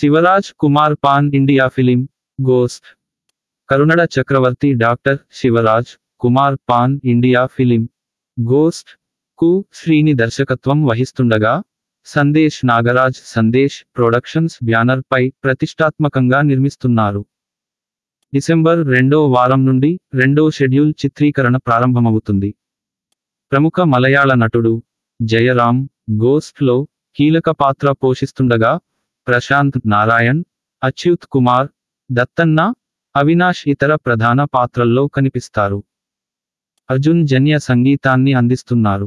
Shivaraj Kumar pan India film ghost Karunada Chakravarthy doctor Shivaraj Kumar pan India film గోస్ట్కు Srini దర్శకత్వం వహిస్తుండగా Sandesh Nagaraj Sandesh productions banner పై ప్రతిష్టాత్మకంగా నిర్మిస్తున్నారు. December రెండో వారం నుండి రెండో షెడ్యూల్ చిత్రీకరణ ప్రారంభమవుతుంది. ప్రముఖ మలయాళ నటుడు జయరాం గోస్ట్లో కీలక పాత్ర పోషిస్తుండగా ప్రశాంత్ నారాయణ్ అచ్యుత్ కుమార్ దత్తన్న అవినాష్ ఇతర ప్రధాన పాత్రల్లో కనిపిస్తారు. అర్జున్ జన్య సంగీతాన్ని అందిస్తున్నారు.